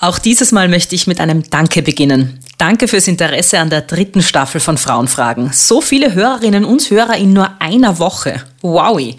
Auch dieses Mal möchte ich mit einem Danke beginnen. Danke fürs Interesse an der dritten Staffel von Frauenfragen. So viele Hörerinnen und Hörer in nur einer Woche. Wowie!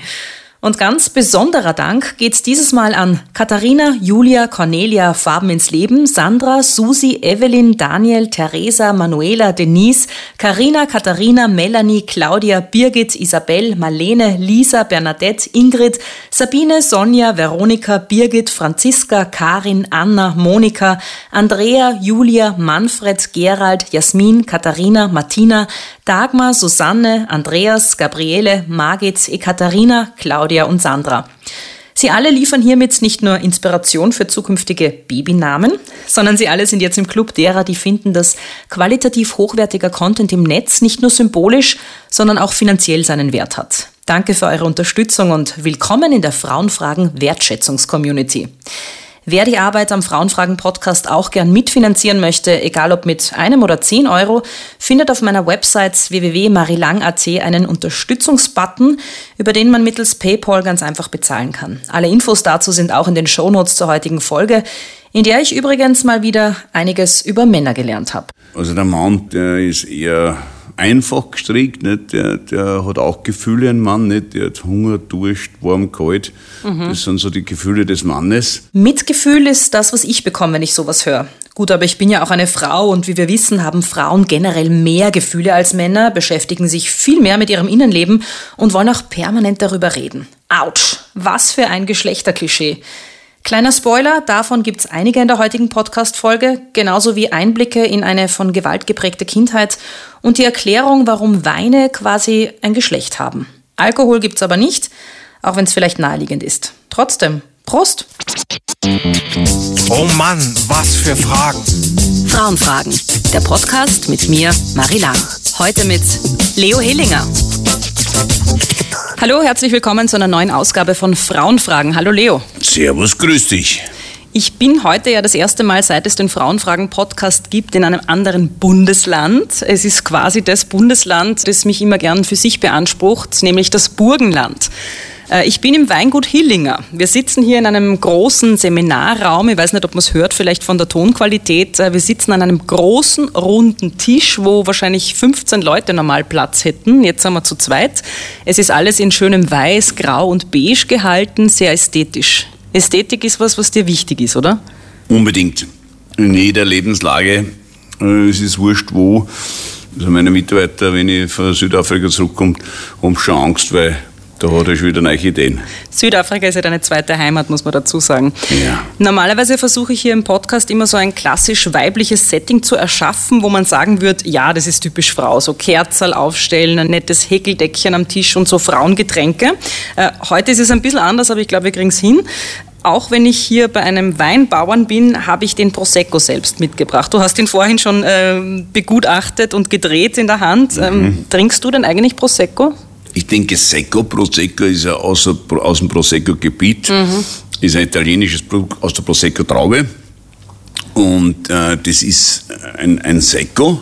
Und ganz besonderer Dank geht's dieses Mal an Katharina, Julia, Cornelia, Farben ins Leben, Sandra, Susi, Evelyn, Daniel, Theresa, Manuela, Denise, Karina, Katharina, Melanie, Claudia, Birgit, Isabel, Marlene, Lisa, Bernadette, Ingrid, Sabine, Sonja, Veronika, Birgit, Franziska, Karin, Anna, Monika, Andrea, Julia, Manfred, Gerald, Jasmin, Katharina, Martina, Dagmar, Susanne, Andreas, Gabriele, Margit, Ekaterina, Claudia, Claudia und Sandra. Sie alle liefern hiermit nicht nur Inspiration für zukünftige Babynamen, sondern sie alle sind jetzt im Club derer, die finden, dass qualitativ hochwertiger Content im Netz nicht nur symbolisch, sondern auch finanziell seinen Wert hat. Danke für eure Unterstützung und willkommen in der Frauenfragen Wertschätzungscommunity. Wer die Arbeit am Frauenfragen-Podcast auch gern mitfinanzieren möchte, egal ob mit einem oder zehn Euro, findet auf meiner Website www.marilang.at einen Unterstützungsbutton, über den man mittels PayPal ganz einfach bezahlen kann. Alle Infos dazu sind auch in den Shownotes zur heutigen Folge, in der ich übrigens mal wieder einiges über Männer gelernt habe. Also der Mann, der ist eher einfach gestrickt, nicht? Der, der hat auch Gefühle, ein Mann, nicht? Der hat Hunger, Durst, warm, kalt. Mhm. Das sind so die Gefühle des Mannes. Mitgefühl ist das, was ich bekomme, wenn ich sowas höre. Gut, aber ich bin ja auch eine Frau und wie wir wissen, haben Frauen generell mehr Gefühle als Männer, beschäftigen sich viel mehr mit ihrem Innenleben und wollen auch permanent darüber reden. Autsch, was für ein Geschlechterklischee. Kleiner Spoiler, davon gibt es einige in der heutigen Podcast-Folge, genauso wie Einblicke in eine von Gewalt geprägte Kindheit und die Erklärung, warum Weine quasi ein Geschlecht haben. Alkohol gibt es aber nicht, auch wenn es vielleicht naheliegend ist. Trotzdem, Prost! Oh Mann, was für Fragen! Frauenfragen, der Podcast mit mir, Marie Lang. Heute mit Leo Hillinger. Hallo, herzlich willkommen zu einer neuen Ausgabe von Frauenfragen. Hallo Leo. Servus, grüß dich. Ich bin heute ja das erste Mal, seit es den Frauenfragen-Podcast gibt, in einem anderen Bundesland. Es ist quasi das Bundesland, das mich immer gern für sich beansprucht, nämlich das Burgenland. Äh, ich bin im Weingut Hillinger. Wir sitzen hier in einem großen Seminarraum. Ich weiß nicht, ob man es hört, vielleicht von der Tonqualität. Äh, wir sitzen an einem großen, runden Tisch, wo wahrscheinlich 15 Leute normal Platz hätten. Jetzt sind wir zu zweit. Es ist alles in schönem Weiß, Grau und Beige gehalten, sehr ästhetisch. Ästhetik ist was, was dir wichtig ist, oder? Unbedingt. In jeder Lebenslage. Äh, es ist wurscht, wo. Also meine Mitarbeiter, wenn ich von Südafrika zurückkomme, haben schon Angst, weil da hat er schon wieder neue Ideen. Südafrika ist ja deine zweite Heimat, muss man dazu sagen. Ja. Normalerweise versuche ich hier im Podcast immer so ein klassisch weibliches Setting zu erschaffen, wo man sagen wird, ja, das ist typisch Frau. So Kerzerl aufstellen, ein nettes Häkeldeckchen am Tisch und so Frauengetränke. Äh, heute ist es ein bisschen anders, aber ich glaube, wir kriegen es hin auch wenn ich hier bei einem Weinbauern bin, habe ich den Prosecco selbst mitgebracht. Du hast ihn vorhin schon äh, begutachtet und gedreht in der Hand. Ähm, mhm. trinkst du denn eigentlich Prosecco? Ich denke, Secco, Prosecco ist ja aus, aus dem Prosecco-Gebiet, mhm. ist ein italienisches Produkt aus der Prosecco-Traube. Und äh, das ist ein, ein Secco,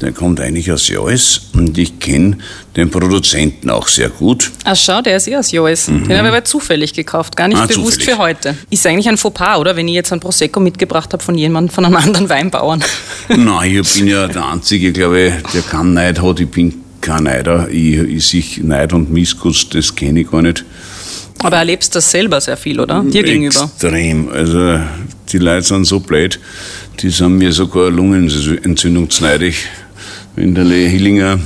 der kommt eigentlich aus Joes und ich kenne den Produzenten auch sehr gut. Ach schau, der ist eh aus Joes. Mhm. Den habe ich aber zufällig gekauft, gar nicht ah, bewusst zufällig. für heute. Ist eigentlich ein Fauxpas, oder? Wenn ich jetzt ein Prosecco mitgebracht habe von jemandem, von einem anderen Weinbauern. Nein, ich bin ja der Einzige, glaube ich, der keinen Neid hat. Ich bin kein Neider. Ich, ich sich Neid und Missgunst, das kenne ich gar nicht. Aber erlebst das selber sehr viel, oder? Dir gegenüber? Extrem. Also die Leute sind so blöd, die sind mir sogar lungenentzündungsneidig. Wenn der Lee Hillinger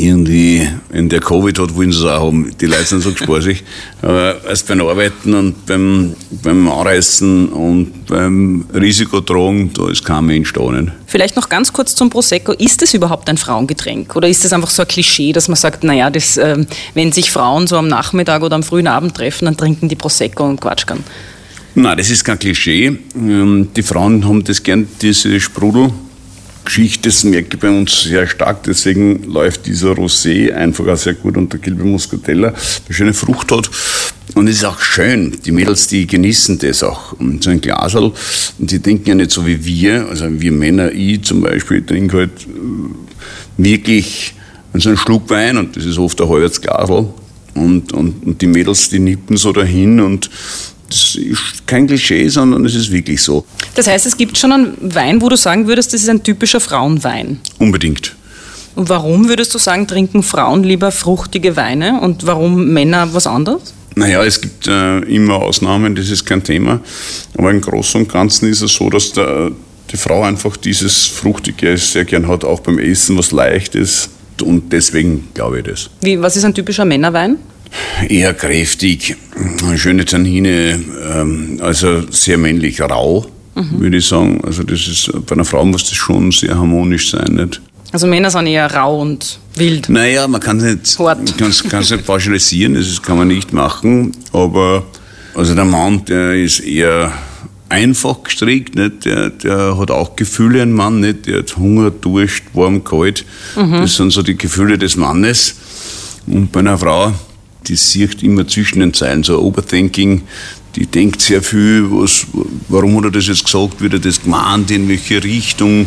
irgendwie, wenn der Covid hat, wollen sie es auch haben. Die Leute sind so spaßig. Aber erst beim Arbeiten und beim, beim Anreißen und beim Risikotragen, da ist kein Mensch da. Nicht? Vielleicht noch ganz kurz zum Prosecco. Ist das überhaupt ein Frauengetränk? Oder ist das einfach so ein Klischee, dass man sagt, naja, das, äh, wenn sich Frauen so am Nachmittag oder am frühen Abend treffen, dann trinken die Prosecco und Quatschkern? Nein, das ist kein Klischee. Ähm, die Frauen haben das gern, diese Sprudel. Geschichte, das merke ich bei uns sehr stark, deswegen läuft dieser Rosé einfach auch sehr gut und der gelbe Muscatella, der schöne Frucht hat. Und es ist auch schön, die Mädels, die genießen das auch. Und so ein Glasel, und die denken ja nicht so wie wir, also wir Männer, ich zum Beispiel, trinke halt äh, wirklich so einen Schluck Wein. Und das ist oft ein halbes Glasel. Und, und, und die Mädels, die nippen so dahin. Und das ist kein Klischee, sondern es ist wirklich so. Das heißt, es gibt schon einen Wein, wo du sagen würdest, das ist ein typischer Frauenwein. Unbedingt. Und warum würdest du sagen, trinken Frauen lieber fruchtige Weine und warum Männer was anderes? Naja, es gibt äh, immer Ausnahmen, das ist kein Thema. Aber im Großen und Ganzen ist es so, dass der, die Frau einfach dieses Fruchtige sehr gern hat, auch beim Essen, was leicht ist. Und deswegen glaube ich das. Wie, was ist ein typischer Männerwein? Eher kräftig, schöne Tannine, ähm, also sehr männlich, rau, mhm. würde ich sagen. Also das ist, bei einer Frau muss das schon sehr harmonisch sein. Nicht? Also Männer sind eher rau und wild. Naja, man kann es nicht, nicht pauschalisieren, das kann man nicht machen. Aber also der Mann, der ist eher einfach gestrickt, nicht? Der, der hat auch Gefühle, ein Mann, nicht? der hat Hunger, Durst, warm, kalt. Mhm. Das sind so die Gefühle des Mannes. Und bei einer Frau, die sieht immer zwischen den Zeilen, so Overthinking, die denkt sehr viel, was, warum hat er das jetzt gesagt, wird er das gemeint, in welche Richtung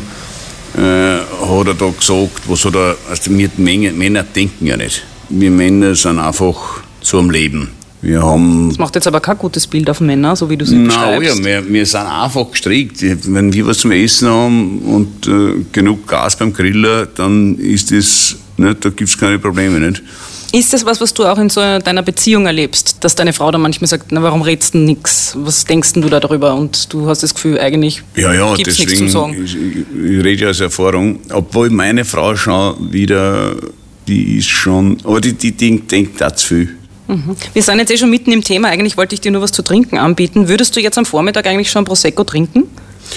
äh, hat er da gesagt, was hat er, also wir Männer denken ja nicht. Wir Männer sind einfach so am Leben. Wir haben das macht jetzt aber kein gutes Bild auf Männer, so wie du sie Nein, beschreibst. Ja, wir, wir sind einfach gestrickt. Wenn wir was zum Essen haben und äh, genug Gas beim Griller, dann ist das, nicht, da gibt es keine Probleme. Nicht? Ist das was, was du auch in so deiner Beziehung erlebst, dass deine Frau dann manchmal sagt, na warum redest du nichts? Was denkst du da darüber? Und du hast das Gefühl, eigentlich ja, ja, gibt's nichts zu sagen. Ich, ich rede ja aus Erfahrung. Obwohl meine Frau schon wieder, die ist schon, aber die, die denkt, denkt da zu viel. Mhm. Wir sind jetzt eh schon mitten im Thema. Eigentlich wollte ich dir nur was zu trinken anbieten. Würdest du jetzt am Vormittag eigentlich schon Prosecco trinken?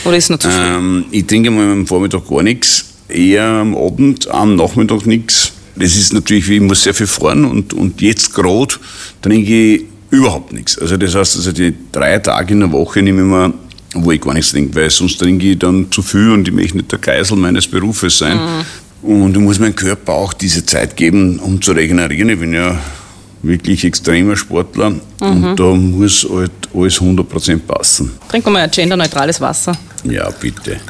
Oder ist es noch zu früh? Ähm, ich trinke mal am Vormittag gar nichts. Eher am Abend, am Nachmittag nichts. Das ist natürlich, wie ich muss sehr viel fahren und, und jetzt gerade trinke ich überhaupt nichts. Also das heißt, also die drei Tage in der Woche nehme ich mir wo ich gar nichts trinke, weil sonst trinke ich dann zu viel und ich möchte nicht der Geisel meines Berufes sein. Mhm. Und ich muss meinem Körper auch diese Zeit geben, um zu regenerieren. Ich bin ja wirklich extremer Sportler mhm. und da muss halt alles 100% passen. Trinken wir mal ein genderneutrales Wasser. Ja, bitte.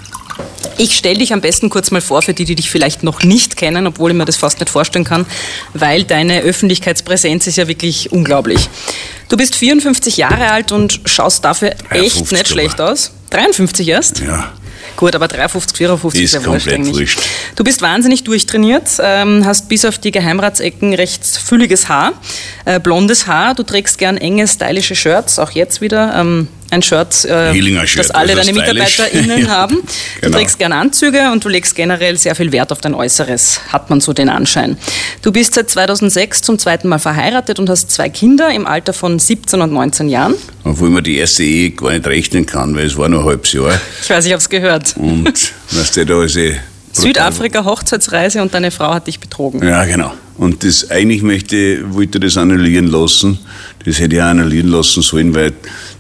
Ich stelle dich am besten kurz mal vor für die, die dich vielleicht noch nicht kennen, obwohl ich mir das fast nicht vorstellen kann, weil deine Öffentlichkeitspräsenz ist ja wirklich unglaublich. Du bist 54 Jahre alt und schaust dafür echt nicht schlecht aus. 53 erst? Ja. Gut, aber 350, 54 ist ja wurscht. Du bist wahnsinnig durchtrainiert, ähm, hast bis auf die Geheimratsecken recht fülliges Haar, äh, blondes Haar. Du trägst gern enge, stylische Shirts, auch jetzt wieder. Ein Shirt, äh, das alle deine MitarbeiterInnen ja, haben. Du genau. trägst gern Anzüge und du legst generell sehr viel Wert auf dein Äußeres, hat man so den Anschein. Du bist seit 2006 zum zweiten Mal verheiratet und hast zwei Kinder im Alter von 17 und 19 Jahren. Obwohl man die erste Ehe gar nicht rechnen kann, weil es war nur ein halbes Jahr. Ich weiß, ich habe es gehört. Und was der da also Südafrika Hochzeitsreise und deine Frau hat dich betrogen. Ja, genau. Und das eigentlich möchte, wollte das annullieren lassen. Das hätte ich auch annullieren lassen sollen, weil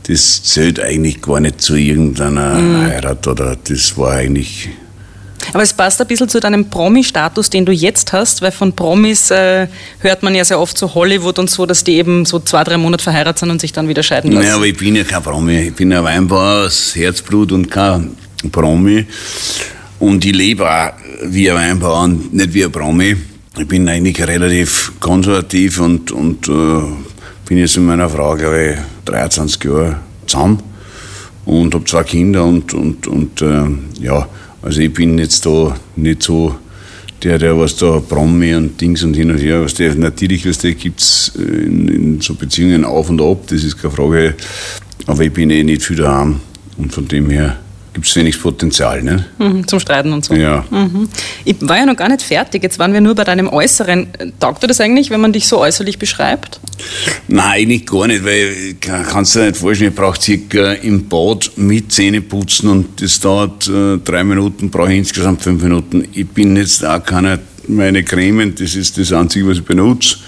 das zählt eigentlich gar nicht zu irgendeiner mhm. Heirat oder das war eigentlich. Aber es passt ein bisschen zu deinem Promi-Status, den du jetzt hast, weil von Promis äh, hört man ja sehr oft so Hollywood und so, dass die eben so zwei, drei Monate verheiratet sind und sich dann wieder scheiden lassen. Naja, aber ich bin ja kein Promi. Ich bin ein Weinbauer aus Herzblut und kein Promi. Und ich lebe auch wie ein Weinbauer und nicht wie ein Promi. Ich bin eigentlich relativ konservativ und, und äh, bin jetzt mit meiner Frau, glaube ich, 23 Jahre zusammen und habe zwei Kinder und, und, und äh, ja, also ich bin jetzt da nicht so der, der was da Promi und Dings und hin und her, was der, natürlich, was der gibt's in, in so Beziehungen auf und ab, das ist keine Frage, aber ich bin eh nicht viel daheim und von dem her gibt es wenig Potenzial. Ne? Mhm, zum Streiten und so. Ja. Mhm. Ich war ja noch gar nicht fertig. Jetzt waren wir nur bei deinem Äußeren. Taugt dir das eigentlich, wenn man dich so äußerlich beschreibt? Nein, eigentlich gar nicht, weil kannst du dir nicht vorstellen, ich brauche circa im Bad mit Zähne putzen und das dauert äh, drei Minuten, brauche ich insgesamt fünf Minuten. Ich bin jetzt auch keiner, meine Cremen, das ist das Einzige, was ich benutze.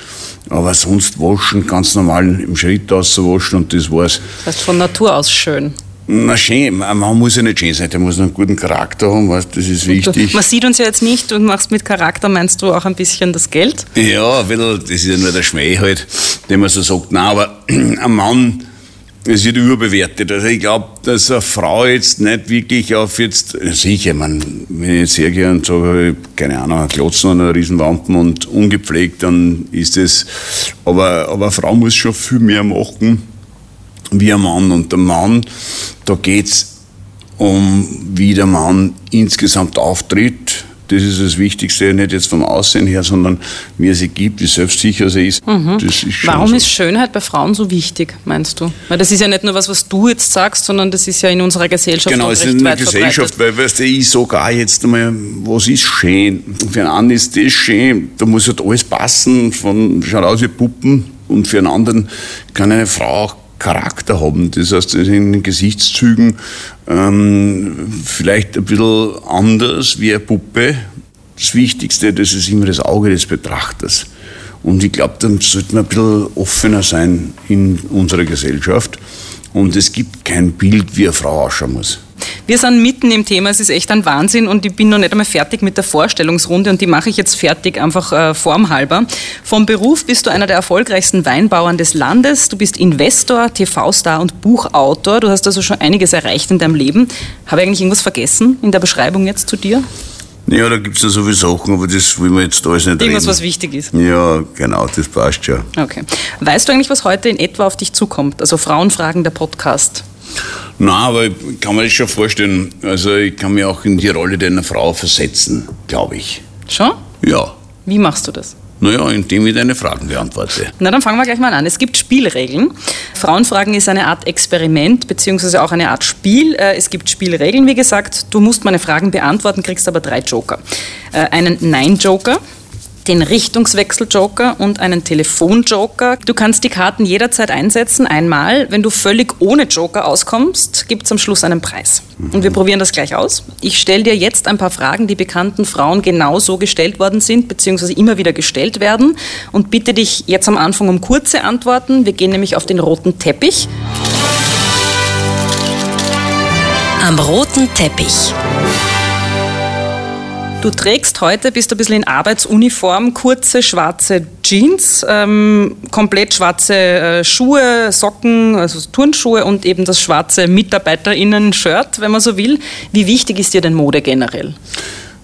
Aber sonst waschen, ganz normal im Schritt auswaschen und das war's. Das heißt von Natur aus schön. Na schön, man muss ja nicht schön sein, der muss einen guten Charakter haben, weißt, das ist wichtig. Man sieht uns ja jetzt nicht, du machst mit Charakter, meinst du auch ein bisschen das Geld? Ja, das ist ja nur der Schmäh halt, den man so sagt. Nein, aber ein Mann, es wird überbewertet. Also ich glaube, dass eine Frau jetzt nicht wirklich auf jetzt, sicher, man, wenn ich jetzt hergehe und sage, keine Ahnung, ein Klotzen oder ein Riesenwampen und ungepflegt, dann ist es, aber, aber eine Frau muss schon viel mehr machen wie ein Mann. Und der Mann, da geht es um wie der Mann insgesamt auftritt. Das ist das Wichtigste, nicht jetzt vom Aussehen her, sondern wie er sich gibt, wie selbstsicher er ist. Mhm. ist Warum so. ist Schönheit bei Frauen so wichtig, meinst du? Weil das ist ja nicht nur was, was du jetzt sagst, sondern das ist ja in unserer Gesellschaft Genau, es ist in der Gesellschaft, verbreitet. weil weißt du, ich sogar jetzt einmal, was ist schön? Für einen anderen ist das schön, da muss halt alles passen, von, schaut aus wie Puppen. Und für einen anderen kann eine Frau auch Charakter haben. Das heißt, in den Gesichtszügen ähm, vielleicht ein bisschen anders wie eine Puppe. Das Wichtigste, das ist immer das Auge des Betrachters. Und ich glaube, dann sollte man ein bisschen offener sein in unserer Gesellschaft. Und es gibt kein Bild, wie eine Frau ausschauen muss. Wir sind mitten im Thema, es ist echt ein Wahnsinn und ich bin noch nicht einmal fertig mit der Vorstellungsrunde und die mache ich jetzt fertig, einfach äh, formhalber. Vom Beruf bist du einer der erfolgreichsten Weinbauern des Landes, du bist Investor, TV-Star und Buchautor, du hast also schon einiges erreicht in deinem Leben. Habe ich eigentlich irgendwas vergessen in der Beschreibung jetzt zu dir? Ja, da gibt es ja so viele Sachen, aber das will man jetzt alles nicht Irgendwas, reden. was wichtig ist. Ja, genau, das passt schon. Okay. Weißt du eigentlich, was heute in etwa auf dich zukommt? Also Frauenfragen, der Podcast. Nein, aber ich kann mir das schon vorstellen. Also ich kann mich auch in die Rolle einer Frau versetzen, glaube ich. Schon? Ja. Wie machst du das? Naja, indem ich deine Fragen beantworte. Na, dann fangen wir gleich mal an. Es gibt Spielregeln. Frauenfragen ist eine Art Experiment, beziehungsweise auch eine Art Spiel. Äh, es gibt Spielregeln, wie gesagt. Du musst meine Fragen beantworten, kriegst aber drei Joker. Äh, einen Nein-Joker, den Richtungswechsel-Joker und einen Telefon-Joker. Du kannst die Karten jederzeit einsetzen, einmal. Wenn du völlig ohne Joker auskommst, gibt es am Schluss einen Preis. Und wir probieren das gleich aus. Ich stelle dir jetzt ein paar Fragen, die bekannten Frauen genau so gestellt worden sind, beziehungsweise immer wieder gestellt werden. Und bitte dich jetzt am Anfang um kurze Antworten. Wir gehen nämlich auf den roten Teppich. Am roten Teppich. Du trägst heute, bist du ein bisschen in Arbeitsuniform, kurze schwarze Jeans, ähm, komplett schwarze äh, Schuhe, Socken, also Turnschuhe und eben das schwarze MitarbeiterInnen-Shirt, wenn man so will. Wie wichtig ist dir denn Mode generell?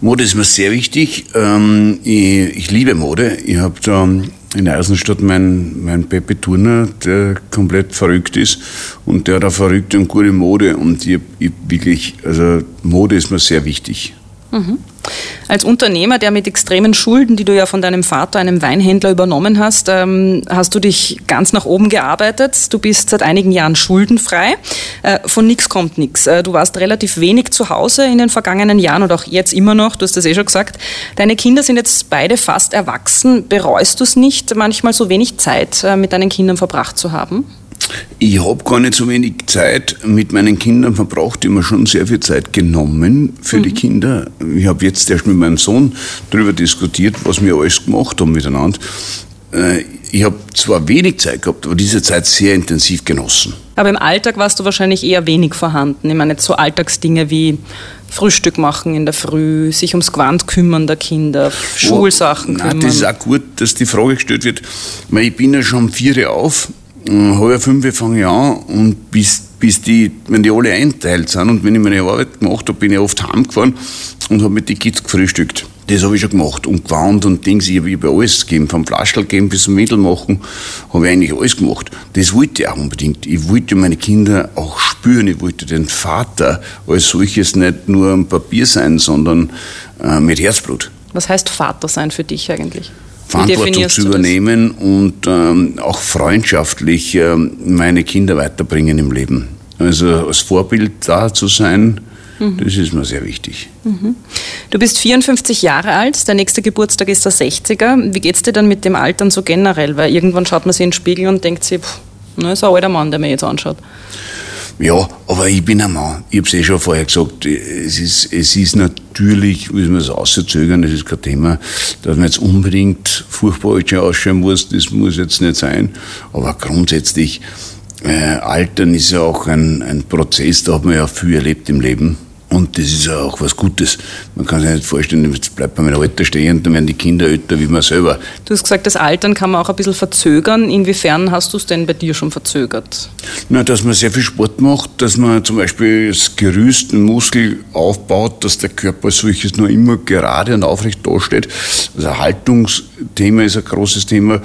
Mode ist mir sehr wichtig. Ähm, ich, ich, liebe Mode. Ich habe da in Eisenstadt meinen mein Pepe Turner, der komplett verrückt ist und der hat auch verrückte und gute Mode und ich, ich wirklich, also Mode ist mir sehr wichtig. Mhm. Als Unternehmer, der mit extremen Schulden, die du ja von deinem Vater, einem Weinhändler, übernommen hast, ähm, hast du dich ganz nach oben gearbeitet. Du bist seit einigen Jahren schuldenfrei. Äh, von nichts kommt nichts. Äh, du warst relativ wenig zu Hause in den vergangenen Jahren und auch jetzt immer noch. Du hast das eh schon gesagt. Deine Kinder sind jetzt beide fast erwachsen. Bereust du es nicht, manchmal so wenig Zeit äh, mit deinen Kindern verbracht zu haben? Ich habe gar nicht so wenig Zeit mit meinen Kindern verbracht. Ich habe mir schon sehr viel Zeit genommen für mhm. die Kinder. Ich habe jetzt erst mit meinem Sohn darüber diskutiert, was wir alles gemacht haben miteinander. Äh, ich habe zwar wenig Zeit gehabt, aber diese Zeit sehr intensiv genossen. Aber im Alltag warst du wahrscheinlich eher wenig vorhanden. Ich meine, so Alltagsdinge wie Frühstück machen in der Früh, sich ums Gewand kümmern der Kinder, Schulsachen oh, nein, kümmern. Das ist auch gut, dass die Frage gestellt wird. Ich bin ja schon um vier Uhr auf halb fünf fange ich an und bis, bis die, wenn die alle einteilt sind und wenn ich meine Arbeit gemacht habe, bin ich oft heimgefahren und habe mit den Kids gefrühstückt. Das habe ich schon gemacht und gewarnt und Dings, ich habe alles gegeben, vom Flaschel geben bis zum Mädel machen, habe ich eigentlich alles gemacht. Das wollte ich auch unbedingt. Ich wollte meine Kinder auch spüren, ich wollte den Vater als solches nicht nur am Papier sein, sondern äh, mit Herzblut. Was heißt Vater sein für dich eigentlich? Verantwortung zu übernehmen und ähm, auch freundschaftlich ähm, meine Kinder weiterbringen im Leben. Also als Vorbild da zu sein, mhm. das ist mir sehr wichtig. Mhm. Du bist 54 Jahre alt, der nächste Geburtstag ist der 60er. Wie geht es dir dann mit dem Altern so generell? Weil irgendwann schaut man sich in den Spiegel und denkt sich, pff, na, ist ein alter Mann, der mir jetzt anschaut. Ja, aber ich bin ein Mann. Ich habe es eh schon vorher gesagt. Es ist, es ist natürlich, wie man es auszuzögern, das ist kein Thema, dass man jetzt unbedingt furchtbar alt ausschauen muss. Das muss jetzt nicht sein. Aber grundsätzlich, äh, Altern ist ja auch ein, ein Prozess, da hat man ja viel erlebt im Leben. Und das ist ja auch was Gutes. Man kann sich nicht vorstellen, jetzt bleibt man mit Alter stehen und dann werden die Kinder älter wie man selber. Du hast gesagt, das Altern kann man auch ein bisschen verzögern. Inwiefern hast du es denn bei dir schon verzögert? Na, dass man sehr viel Sport macht, dass man zum Beispiel das Gerüst, den Muskel aufbaut, dass der Körper als solches nur immer gerade und aufrecht dasteht. Also Haltungsthema ist ein großes Thema.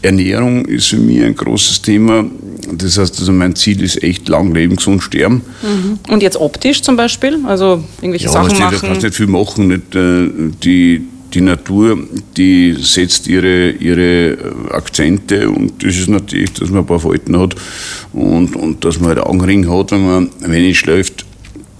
Ernährung ist für mich ein großes Thema. Das heißt, also mein Ziel ist echt lang leben, gesund sterben. Mhm. Und jetzt optisch zum Beispiel? Also irgendwelche Ja, Sachen du, machen? da kannst nicht viel machen. Nicht, äh, die, die Natur, die setzt ihre, ihre Akzente und das ist natürlich, dass man ein paar Falten hat und, und dass man halt Augenring hat, wenn man wenig schläft.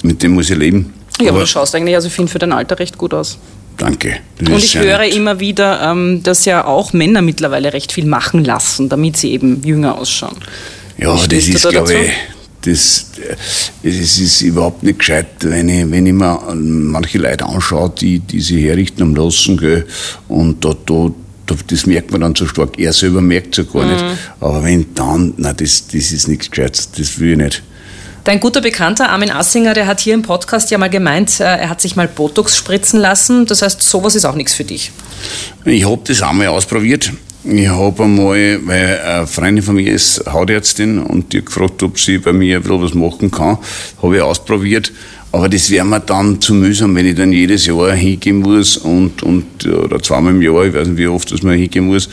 Mit dem muss ich leben. ja, aber Aber du schaust eigentlich, also finde für dein Alter recht gut aus. danke. Das Und ich höre nett. immer wieder, ähm, dass ja auch Männer mittlerweile recht viel machen lassen, damit sie eben jünger ausschauen. Ja, das ist, glaube ich, das, äh, es ist überhaupt nicht gescheit, wenn ich, wenn ich mir an manche Leute anschaue, die, die sich herrichten am Lassen, gell, und da, da, da, das merkt man dann so stark. Er selber merkt es ja gar Mhm. nicht. Aber wenn dann, nein, das, das ist nichts Gescheites, das will ich nicht. Dein guter Bekannter Armin Assinger, der hat hier im Podcast ja mal gemeint, äh, er hat sich mal Botox spritzen lassen. Das heißt, sowas ist auch nichts für dich. Ich habe das einmal ausprobiert. Ich habe einmal, weil eine Freundin von mir ist Hautärztin und die hat gefragt, ob sie bei mir ein bisschen was machen kann. Habe ich ausprobiert. Aber das wäre mir dann zu mühsam, wenn ich dann jedes Jahr hingehen muss und, und oder zweimal im Jahr, ich weiß nicht, wie oft dass man hingehen muss,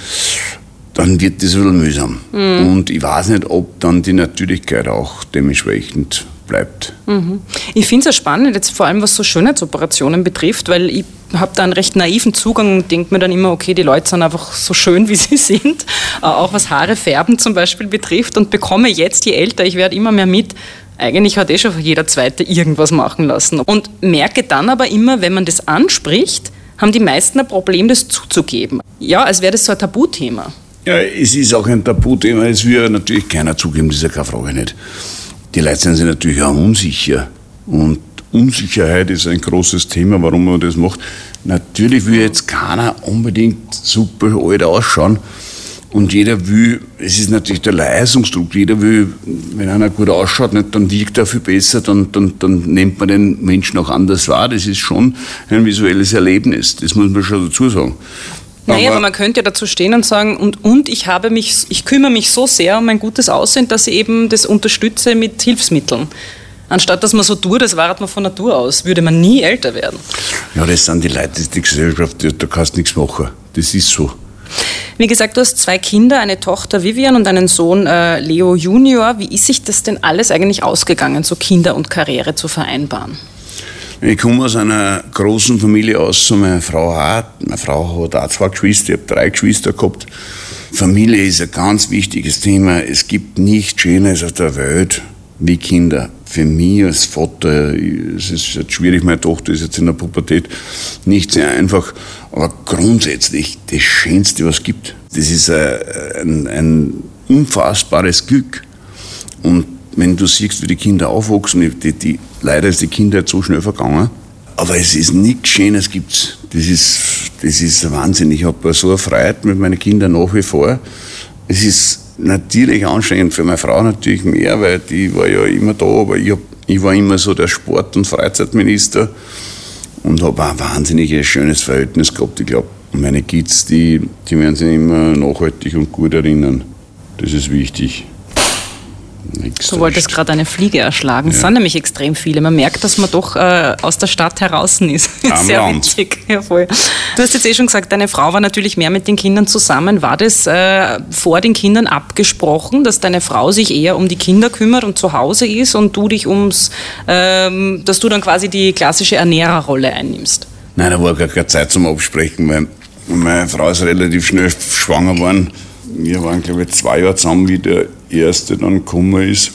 dann wird das ein bisschen mühsam. Und ich weiß nicht, ob dann die Natürlichkeit auch dementsprechend bleibt. Ich finde es ja spannend, jetzt vor allem was so Schönheitsoperationen betrifft, weil ich habe da einen recht naiven Zugang und denke mir dann immer, okay, die Leute sind einfach so schön, wie sie sind, äh, auch was Haare färben zum Beispiel betrifft und bekomme jetzt, je älter ich werde, immer mehr mit, eigentlich hat eh schon jeder Zweite irgendwas machen lassen und merke dann aber immer, wenn man das anspricht, haben die meisten ein Problem, das zuzugeben. Ja, als wäre das so ein Tabuthema. Ja, es ist auch ein Tabuthema, es will ja natürlich keiner zugeben, das ist ja keine Frage nicht. Die Leute sind sich natürlich auch unsicher. Und Unsicherheit ist ein großes Thema, warum man das macht. Natürlich will jetzt keiner unbedingt super alt ausschauen. Und jeder will, es ist natürlich der Leistungsdruck, jeder will, wenn einer gut ausschaut, nicht, dann wiegt er viel besser, dann, dann, dann nimmt man den Menschen auch anders wahr. Das ist schon ein visuelles Erlebnis, das muss man schon dazu sagen. Naja, aber man könnte ja dazu stehen und sagen, und, und ich habe mich, ich kümmere mich so sehr um mein gutes Aussehen, dass ich eben das unterstütze mit Hilfsmitteln. Anstatt dass man so tut, das war man von Natur aus, würde man nie älter werden. Ja, das sind die Leute, die Gesellschaft, da kannst du nichts machen. Das ist so. Wie gesagt, du hast zwei Kinder, eine Tochter Vivian und einen Sohn äh, Leo Junior. Wie ist sich das denn alles eigentlich ausgegangen, so Kinder und Karriere zu vereinbaren? Ich komme aus einer großen Familie aus, so meine Frau auch. Meine Frau hat auch zwei Geschwister, ich habe drei Geschwister gehabt. Familie ist ein ganz wichtiges Thema. Es gibt nichts Schönes auf der Welt wie Kinder. Für mich als Vater, es ist jetzt schwierig, meine Tochter ist jetzt in der Pubertät, nicht sehr einfach, aber grundsätzlich das Schönste, was es gibt. Das ist ein, ein, ein unfassbares Glück. Und wenn du siehst, wie die Kinder aufwachsen, die, die, leider ist die Kindheit so schnell vergangen, aber es ist nichts Schönes gibt's. Das ist, das ist Wahnsinn. Ich habe so eine Freude mit meinen Kindern nach wie vor. Es ist natürlich anstrengend für meine Frau natürlich mehr, weil die war ja immer da, aber ich, hab, ich war immer so der Sport- und Freizeitminister und habe ein wahnsinnig schönes Verhältnis gehabt. Ich glaube, meine Kids, die, die werden sich immer nachhaltig und gut erinnern. Das ist wichtig. Du wolltest gerade eine Fliege erschlagen. Es sind nämlich extrem viele. Man merkt, dass man doch äh, aus der Stadt heraus ist. Am Sehr Land. witzig. Ja, voll. Du hast jetzt eh schon gesagt, deine Frau war natürlich mehr mit den Kindern zusammen. War das äh, vor den Kindern abgesprochen, dass deine Frau sich eher um die Kinder kümmert und zu Hause ist und du dich ums, ähm, dass du dann quasi die klassische Ernährerrolle einnimmst? Nein, da war gar keine Zeit zum Absprechen, weil meine Frau ist relativ schnell schwanger geworden. Wir waren, glaube ich, zwei Jahre zusammen, wie der erste dann gekommen ist.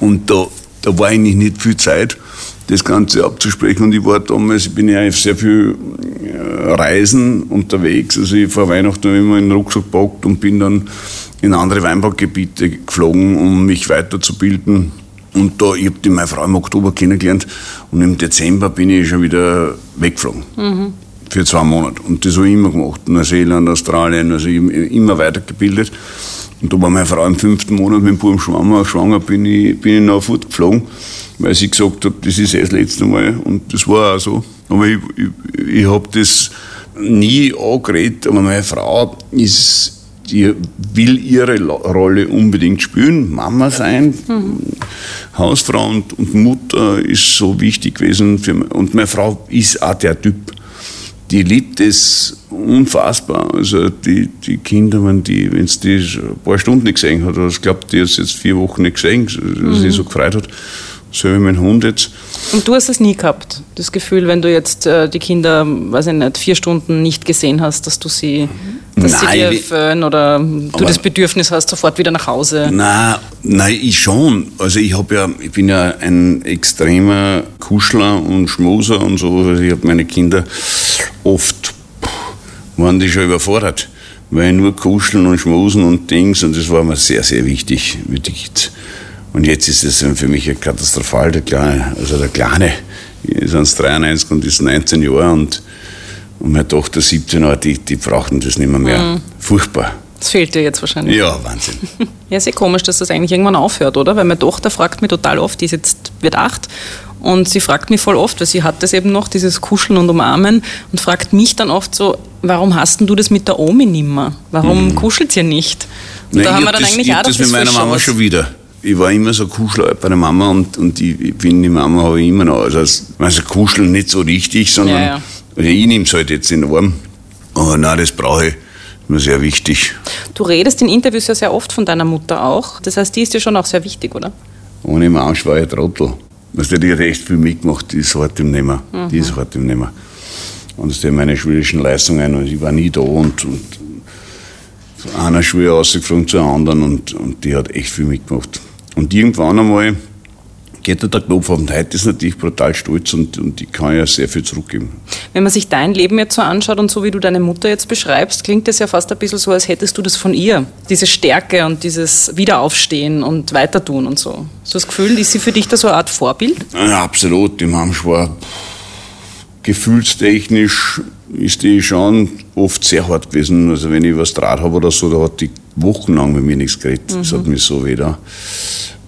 Und da, da war eigentlich nicht viel Zeit, das Ganze abzusprechen. Und ich war damals, ich bin ja auf sehr viel äh, Reisen unterwegs. Also ich vor Weihnachten immer in den Rucksack gepackt und bin dann in andere Weinbaugebiete geflogen, um mich weiterzubilden. Und da, ich habe meine Frau im Oktober kennengelernt und im Dezember bin ich schon wieder weggeflogen. Für zwei Monate. Und das habe ich immer gemacht. Neuseeland, Australien, also ich immer weitergebildet. Und da war meine Frau im fünften Monat mit dem Buben schwanger, schwanger bin ich, bin ich nach fortgeflogen, weil sie gesagt hat, das ist eh das letzte Mal. Und das war auch so. Aber ich, ich, ich habe das nie angeredet, aber meine Frau ist die will ihre Rolle unbedingt spielen, Mama sein, Hausfrau und, und Mutter ist so wichtig gewesen für mich. Und meine Frau ist auch der Typ. Die liebt es unfassbar. Also die, die Kinder, wenn die, wenn die ein paar Stunden nicht gesehen hat, oder ich glaube, die hat es jetzt vier Wochen nicht gesehen, dass mhm. sie so gefreut hat, so wie mein Hund jetzt. Und du hast es nie gehabt, das Gefühl, wenn du jetzt äh, die Kinder, weiß ich nicht, vier Stunden nicht gesehen hast, dass du sie, dass nein, sie dir föhnen oder du das Bedürfnis hast, sofort wieder nach Hause? Nein, nein, ich schon. Also ich habe ja, ich bin ja ein extremer Kuschler und Schmuser und so. Also ich habe meine Kinder oft, waren die schon überfordert, weil nur kuscheln und schmusen und Dings und das war mir sehr, sehr wichtig Kids. Und jetzt ist es für mich katastrophal, der Kleine, also der Kleine ist 1,93 und ist 19 Jahre und, und meine Tochter 17 Jahre, die, die brauchten das nicht mehr. mehr. Mhm. Furchtbar. Das fehlt dir jetzt wahrscheinlich. Ja, Wahnsinn. ja, ist eh komisch, dass das eigentlich irgendwann aufhört, oder? Weil meine Tochter fragt mich total oft, die ist jetzt, wird acht, und sie fragt mich voll oft, weil sie hat das eben noch, dieses Kuscheln und Umarmen, und fragt mich dann oft so, warum hast denn du das mit der Omi nimmer? Warum mhm. kuschelt ihr nicht? Und Nein, da haben wir dann das, eigentlich auch das, das mit meiner Mama schon wieder ich war immer so Kuschler bei der Mama und, und ich, ich bin die Mama habe ich immer noch. Also, also kuscheln nicht so richtig, sondern ja, ja. Also ich nehme es halt jetzt in den Arm. Aber nein, das brauche ich. Mir sehr wichtig. Du redest in Interviews ja sehr oft von deiner Mutter auch. Das heißt, die ist dir schon auch sehr wichtig, oder? Ohne Mensch war ich Trottel. Also die hat echt viel mitgemacht, die ist hart im Nehmen. Mhm. Die ist hart im Nehmen. Und das sind meine schulischen Leistungen und ich war nie da und, und von einer Schule ausgeflogen zur anderen und, und die hat echt viel mitgemacht. Und irgendwann einmal geht der Knopf auf und heute ist natürlich brutal stolz und, und ich kann ja sehr viel zurückgeben. Wenn man sich dein Leben jetzt so anschaut und so wie du deine Mutter jetzt beschreibst, klingt das ja fast ein bisschen so, als hättest du das von ihr. Diese Stärke und dieses Wiederaufstehen und Weitertun und so. Hast du das Gefühl, ist sie für dich da so eine Art Vorbild? Ja, absolut. Die Mama war gefühlstechnisch ist die schon oft sehr hart gewesen. Also wenn ich was Draht habe oder so, da hat die wochenlang mit mir nichts geredet. Mhm. Das hat mich so wieder.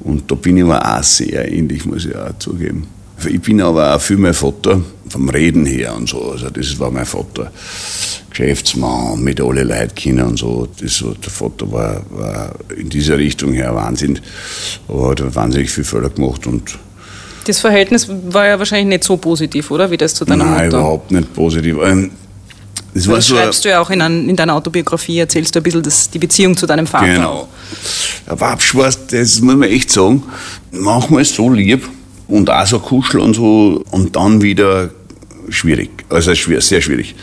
Und da bin ich aber auch sehr ähnlich, muss ich auch zugeben. Ich bin aber auch viel mein Vater, vom Reden her und so. Also das war mein Vater. Geschäftsmann, mit alle Leuten kennen und so. Das, so der Vater war, war in dieser Richtung her Wahnsinn. Aber hat wahnsinnig viel Fehler gemacht und das Verhältnis war ja wahrscheinlich nicht so positiv, oder? Wie das zu deiner Nein, Mutter? überhaupt nicht positiv. Ähm, das, das so schreibst du ja auch in, ein, in, deiner Autobiografie, erzählst du ein bisschen das, die Beziehung zu deinem Vater. Genau. Der Wabschwarz, das muss man echt sagen, manchmal so lieb und auch so kuschel und so und dann wieder schwierig. Also schwer, sehr schwierig.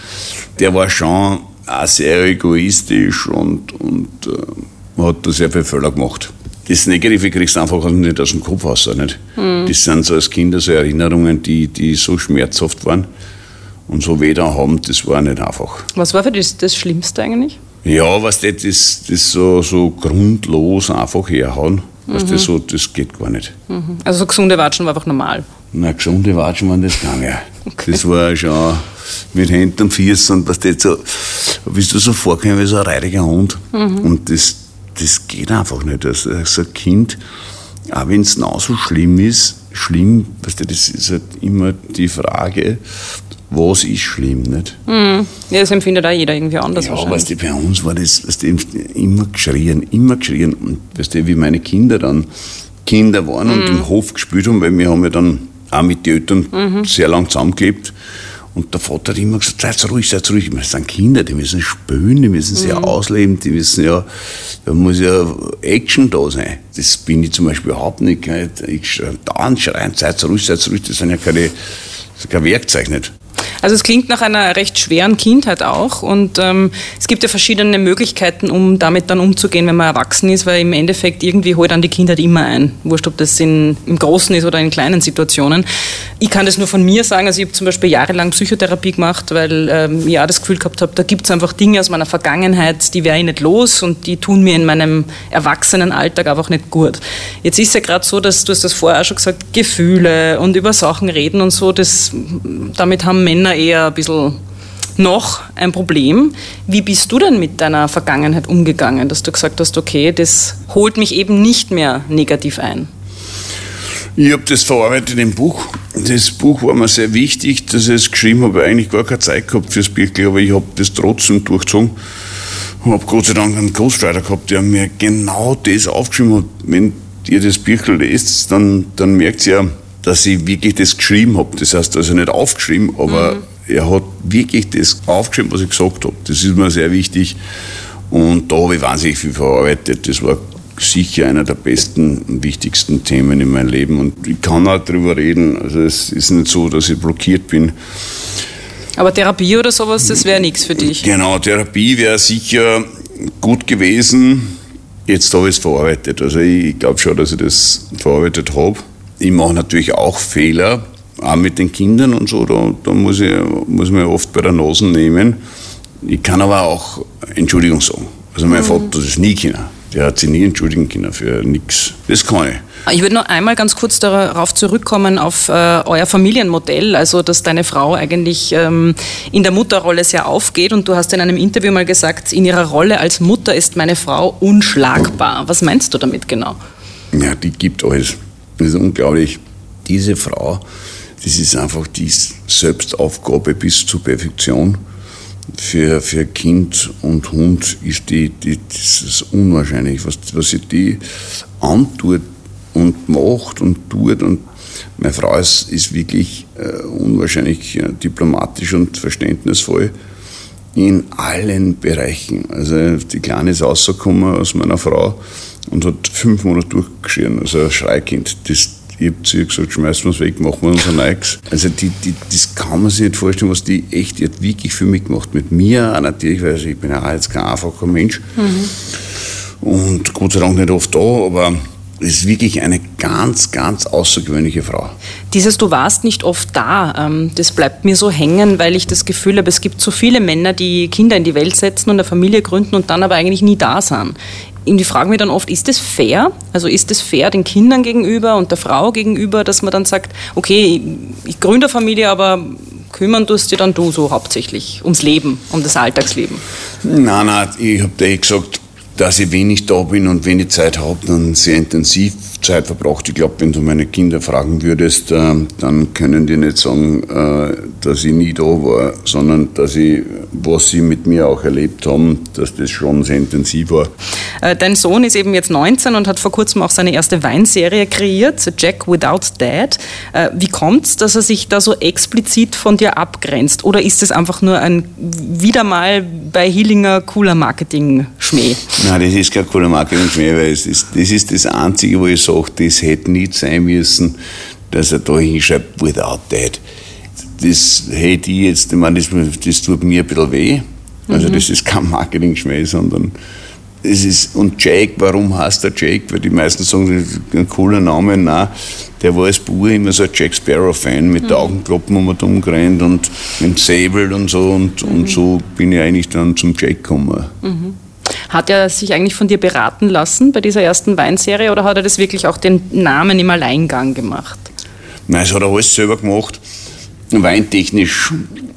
Der war schon auch sehr egoistisch und, und äh, hat da sehr viel Fehler gemacht. Das Negative kriegst du einfach nicht aus dem Kopf raus. Nicht? Mhm. Das sind so als Kinder so Erinnerungen, die, die so schmerzhaft waren und so weder haben, das war nicht einfach. Was war für dich das Schlimmste eigentlich? Ja, was das, das, das so, so grundlos einfach herhauen, was mhm. das so, das geht gar nicht. Mhm. Also so gesunde Watschen war einfach normal? Na, gesunde Watschen waren das gegangen. Okay. Das war schon mit Händen und Füßen und was das so, bist du so vorgekommen wie so ein reiriger Hund. Mhm. Und das, das geht einfach nicht. Also, so ein Kind, auch wenn es genauso schlimm ist, schlimm, weißt du, das ist halt immer die Frage, was ist schlimm, nicht? Mhm. Ja, das empfindet auch jeder irgendwie anders ja, wahrscheinlich. Weißt du, bei uns war das weißt du, immer geschrien, immer geschrien. Und weißt du, wie meine Kinder dann Kinder waren mhm. und im Hof gespielt haben, weil wir haben ja dann auch mit den Eltern mhm. sehr lang zusammengelebt. Und der Vater hat immer gesagt, seid ruhig, seid ruhig. Das sind Kinder, die müssen spielen, die müssen sich mhm. ausleben, die müssen ja, da muss ja Action da sein. Das bin ich zum Beispiel überhaupt nicht. Ich dauernd schreien, seid ruhig, seid ruhig. Das sind ja keine, das ist kein Werkzeug nicht. Also es klingt nach einer recht schweren Kindheit auch und ähm, es gibt ja verschiedene Möglichkeiten, um damit dann umzugehen, wenn man erwachsen ist, weil im Endeffekt irgendwie holt dann die Kindheit immer ein. Wurscht, ob das in, im Großen ist oder in kleinen Situationen. Ich kann das nur von mir sagen, also ich habe zum Beispiel jahrelang Psychotherapie gemacht, weil ähm, ich auch das Gefühl gehabt habe, da gibt es einfach Dinge aus meiner Vergangenheit, die wäre ich nicht los und die tun mir in meinem Erwachsenenalltag einfach nicht gut. Jetzt ist ja gerade so, dass du hast das vorher auch schon gesagt, Gefühle und über Sachen reden und so, das, damit haben Männer eher ein bisschen noch ein Problem. Wie bist du denn mit deiner Vergangenheit umgegangen, dass du gesagt hast, okay, das holt mich eben nicht mehr negativ ein? Ich habe das verarbeitet im Buch. Das Buch war mir sehr wichtig, dass ich es geschrieben habe. Eigentlich gar keine Zeit gehabt fürs Birkel, aber ich habe das trotzdem durchgezogen. Ich habe Gott sei Dank einen Ghostwriter gehabt, der mir genau das aufgeschrieben hat. Wenn ihr das Birkel lest, dann, dann merkt ihr ja, dass ich wirklich das geschrieben habe. Das heißt also nicht aufgeschrieben, aber mhm. er hat wirklich das aufgeschrieben, was ich gesagt habe. Das ist mir sehr wichtig. Und da habe ich wahnsinnig viel verarbeitet. Das war sicher einer der besten und wichtigsten Themen in meinem Leben. Und ich kann auch darüber reden. Also es ist nicht so, dass ich blockiert bin. Aber Therapie oder sowas, das wäre nichts für dich? Genau, Therapie wäre sicher gut gewesen. Jetzt habe ich es verarbeitet. Also ich glaube schon, dass ich das verarbeitet habe. Ich mache natürlich auch Fehler, auch mit den Kindern und so. Da, da muss, ich, muss man oft bei der Nase nehmen. Ich kann aber auch Entschuldigung sagen. Also mein mhm. Vater das nie können. Der hat sich nie entschuldigen können für nichts. Das kann ich. Ich würde noch einmal ganz kurz darauf zurückkommen, auf äh, euer Familienmodell, also dass deine Frau eigentlich ähm, in der Mutterrolle sehr aufgeht und du hast in einem Interview mal gesagt, in ihrer Rolle als Mutter ist meine Frau unschlagbar. Was meinst du damit genau? Ja, die gibt alles. Das ist unglaublich. Diese Frau, das ist einfach die Selbstaufgabe bis zur Perfektion für, für Kind und Hund ist die, die, das ist unwahrscheinlich, was, was sich die antut und macht und tut. Und meine Frau ist, ist wirklich äh, unwahrscheinlich äh, diplomatisch und verständnisvoll in allen Bereichen. Also die Kleine ist rausgekommen aus meiner Frau und hat fünf Monate durchgeschrien, also ein Schreikind. Das, ich habe zu ihr gesagt, schmeißen wir es weg, machen wir unser Neues. Also die, die, das kann man sich nicht vorstellen, was die echt, die hat wirklich viel mitgemacht. Mit mir auch natürlich, weil ich bin ja jetzt kein einfacher Mensch. Mhm. Und Gott sei Dank nicht oft da, aber ist wirklich eine ganz, ganz außergewöhnliche Frau. Dieses Du warst nicht oft da, ähm, das bleibt mir so hängen, weil ich das Gefühl habe, es gibt so viele Männer, die Kinder in die Welt setzen und eine Familie gründen und dann aber eigentlich nie da sind ich frage mich dann oft, ist das fair? Also ist das fair den Kindern gegenüber und der Frau gegenüber, dass man dann sagt, okay, ich gründe eine Familie, aber kümmern tust dich dann du so hauptsächlich ums Leben, um das Alltagsleben? Nein, nein, ich habe dir eh gesagt, dass ich wenig da bin und wenig Zeit habe, dann sehr intensiv Zeit verbracht. Ich glaube, wenn du meine Kinder fragen würdest, äh, dann können die nicht sagen, äh, dass ich nie da war, sondern dass ich, was sie mit mir auch erlebt haben, dass das schon sehr intensiv war. Äh, dein Sohn ist eben jetzt 19 und hat vor kurzem auch seine erste Weinserie kreiert, Jack Without Dad. Wie kommt es, dass er sich da so explizit von dir abgrenzt? Oder ist es einfach nur ein wieder mal bei Hillinger cooler Marketing-Schmäh? Nein, das ist kein cooler Marketing-Schmäh, weil es ist, das ist das Einzige, wo ich sagt, das hätte nicht sein müssen, dass er da hinschreibt, without that. Das hätte ich jetzt, ich meine, das, das tut mir ein bisschen weh. Also mhm. das ist kein Marketing-Schmäh, sondern es ist, und Jake, warum heißt er Jake? Weil die meisten sagen, das ist ein cooler Name. Nein, der war als Bub immer so ein Jack Sparrow-Fan mit mhm. Augenklappen um und umgerannt und mit dem Säbel und so. Und, mhm. und so bin ich eigentlich dann zum Jake gekommen. Mhm. Hat er sich eigentlich von dir beraten lassen bei dieser ersten Weinserie oder hat er das wirklich auch den Namen im Alleingang gemacht? Nein, es hat er alles selber gemacht. Weintechnisch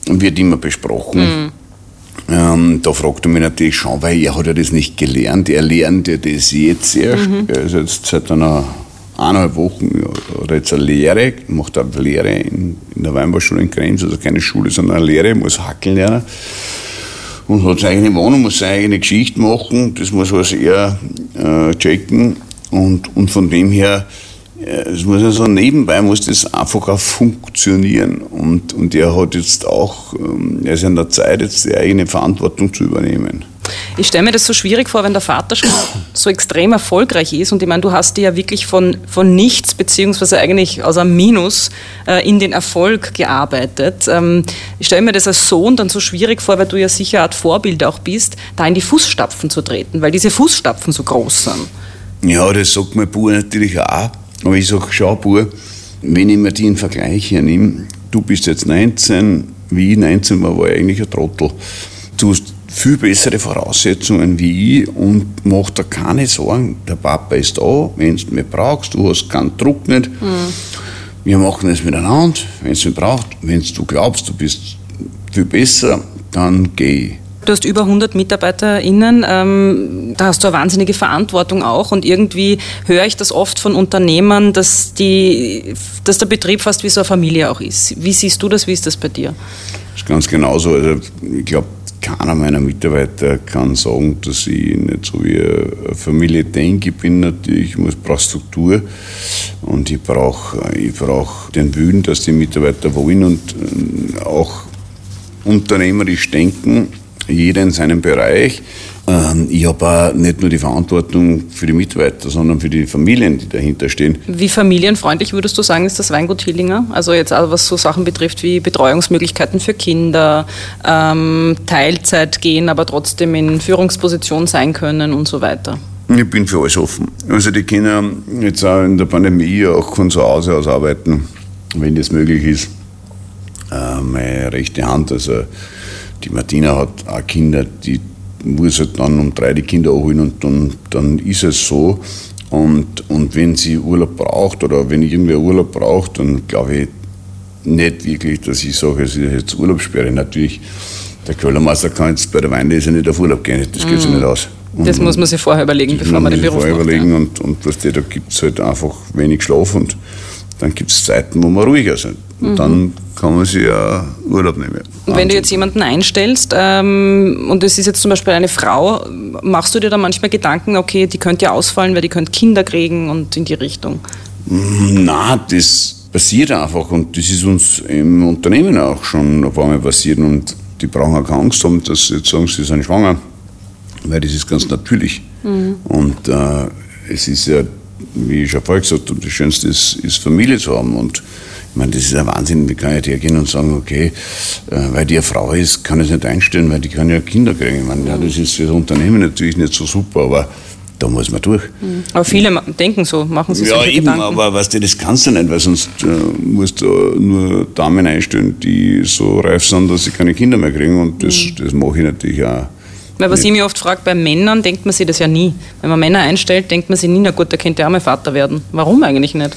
wird immer besprochen. Mhm. Ähm, da fragt er mich natürlich schon, weil er hat ja das nicht gelernt. Er lernt ja das jetzt erst. Mhm. Er ist jetzt seit einer eineinhalb Wochen oder jetzt eine Lehre, macht eine Lehre in, in der Weinbauschule in Krems, also keine Schule, sondern eine Lehre, muss Hackeln lernen und hat seine eigene Wohnung, muss seine eigene Geschichte machen, das muss also er äh, checken und, und von dem her, es muss also nebenbei muss das einfach auch funktionieren und, und er hat jetzt auch, ähm, er ist in der Zeit, jetzt die eigene Verantwortung zu übernehmen. Ich stelle mir das so schwierig vor, wenn der Vater schon so extrem erfolgreich ist. Und ich meine, du hast dir ja wirklich von, von nichts, beziehungsweise eigentlich aus einem Minus äh, in den Erfolg gearbeitet. Ähm, ich stelle mir das als Sohn dann so schwierig vor, weil du ja sicher eine Art Vorbild auch bist, da in die Fußstapfen zu treten, weil diese Fußstapfen so groß sind. Ja, das sagt mein Bub natürlich auch. Aber ich sage, schau, Bub, wenn ich mir den Vergleich hernehme, du bist jetzt 19, wie ich 19 war, war ich eigentlich ein Trottel. Du hast viel bessere Voraussetzungen wie ich und mach dir keine Sorgen. Der Papa ist da, wenn du mich brauchst, du hast keinen Druck nicht. Mhm. Wir machen es miteinander, wenn es mich braucht. Wenn du glaubst, du bist viel besser, dann geh. Du hast über 100 MitarbeiterInnen, ähm, da hast du eine wahnsinnige Verantwortung auch und irgendwie höre ich das oft von Unternehmern, dass, die, dass der Betrieb fast wie so eine Familie auch ist. Wie siehst du das, wie ist das bei dir? Das ist ganz genauso. Also ich glaube, keiner meiner Mitarbeiter kann sagen, dass ich nicht so wie eine Familie denke. Ich bin natürlich, ich brauche Struktur und ich brauche ich brauch den Willen, dass die Mitarbeiter wollen und äh, auch unternehmerisch denken, jeder in seinem Bereich. Ähm, ich habe auch nicht nur die Verantwortung für die Mitarbeiter, sondern für die Familien, die dahinter stehen. Wie familienfreundlich würdest du sagen, ist das Weingut Hillinger? Also jetzt auch was so Sachen betrifft wie Betreuungsmöglichkeiten für Kinder, ähm, Teilzeit gehen, aber trotzdem in Führungsposition sein können und so weiter. Ich bin für alles offen. Also die können jetzt auch in der Pandemie auch von zu Hause aus arbeiten, wenn das möglich ist. Äh, meine rechte Hand, also die Martina hat auch Kinder, die muss halt dann um drei die Kinder abholen und dann, dann ist es so. Und, und wenn sie Urlaub braucht oder wenn irgendwer Urlaub braucht, dann glaube ich nicht wirklich, dass ich sage, es ist jetzt Urlaubssperre. Natürlich, der Kellermeister kann jetzt bei der Weinlese nicht auf Urlaub gehen, das geht mm. sich nicht aus. Und, das muss man sich vorher überlegen, bevor man den Beruf vorher macht. Überlegen ja. und, und was da gibt es halt einfach wenig Schlaf und dann gibt es Zeiten, wo man ruhiger sind. Und mhm. dann kann man sich ja Urlaub nehmen. Und wenn du jetzt jemanden einstellst ähm, und es ist jetzt zum Beispiel eine Frau, machst du dir da manchmal Gedanken, okay, die könnte ja ausfallen, weil die könnte Kinder kriegen und in die Richtung? Mm, na, das passiert einfach und das ist uns im Unternehmen auch schon ein paar Mal passiert und die brauchen auch keine Angst haben, dass sie jetzt sagen, sie sind schwanger, weil das ist ganz natürlich. Mhm. Und äh, es ist ja wie ich schon vorher gesagt habe, das Schönste ist, ist Familie zu haben. Und ich meine, das ist ein Wahnsinn. Wie kann ich hergehen und sagen, okay, äh, weil die eine Frau ist, kann ich es nicht einstellen, weil die kann ja Kinder kriegen. Ich meine, ja, das ist für das Unternehmen natürlich nicht so super, aber da muss man durch. Mhm. Aber viele denken so, machen sich ja, solche eben, Gedanken. aber weißt du, das kannst du nicht, weil sonst äh, musst du nur Damen einstellen, die so reif sind, dass sie keine Kinder mehr kriegen. Und das, mhm. das mache ich natürlich auch weil was ich mich oft frage, bei Männern denkt man sich das ja nie. Wenn man Männer einstellt, denkt man sich nie, na gut, der könnte auch mal Vater werden. Warum eigentlich nicht?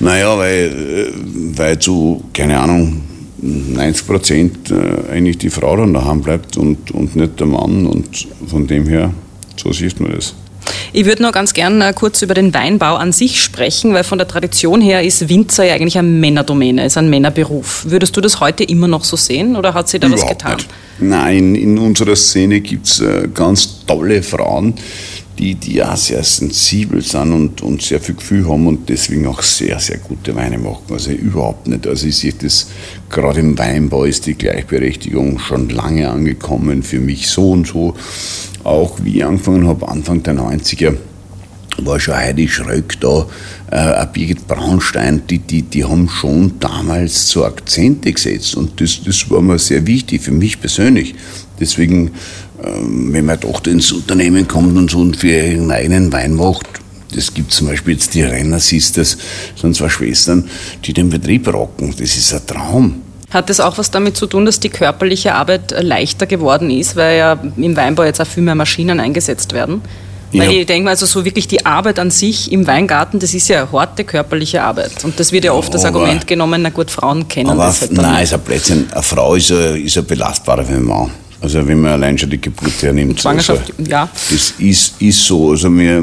Naja, weil, äh, weil zu, keine Ahnung, 90 Prozent äh, eigentlich die Frau dann daheim bleibt und, und nicht der Mann. Und von dem her, so sieht man das. Ich würde noch ganz gerne äh, kurz über den Weinbau an sich sprechen, weil von der Tradition her ist Winzer ja eigentlich eine Männerdomäne, ist ein Männerberuf. Würdest du das heute immer noch so sehen oder hat sich da Überhaupt was getan? Nicht. Nein, in unserer Szene gibt es äh, ganz tolle Frauen, die, die ja sehr sensibel sind und, und sehr viel Gefühl haben und deswegen auch sehr, sehr gute Weine machen. Also überhaupt nicht. Also ich sehe das, gerade im Weinbau ist die Gleichberechtigung schon lange angekommen, für mich so und so auch wie ich angefangen habe, Anfang der 90er, war schon Heidi Schröck da, äh, Birgit Braunstein, die, die, die haben schon damals so Akzente gesetzt und das, das war mir sehr wichtig für mich persönlich. Deswegen, wenn meine Tochter ins Unternehmen kommt und so und für ihren eigenen Wein macht, das gibt zum Beispiel jetzt die Renner Sisters, sind zwei Schwestern, die den Betrieb rocken. Das ist ein Traum. Hat das auch was damit zu tun, dass die körperliche Arbeit leichter geworden ist, weil ja im Weinbau jetzt auch viel mehr Maschinen eingesetzt werden? Weil ja. ich denke mal, also so wirklich die Arbeit an sich im Weingarten, das ist ja eine harte körperliche Arbeit. Und das wird ja oft als Argument genommen, na gut, Frauen kennen aber das halt Nein, ist ein Blödsinn. Eine Frau ist ja, ist ja belastbarer Mann. Also wenn man allein schon die Geburt hernimmt. Schwangerschaft, also, ja. Das ist, ist so. Also mir,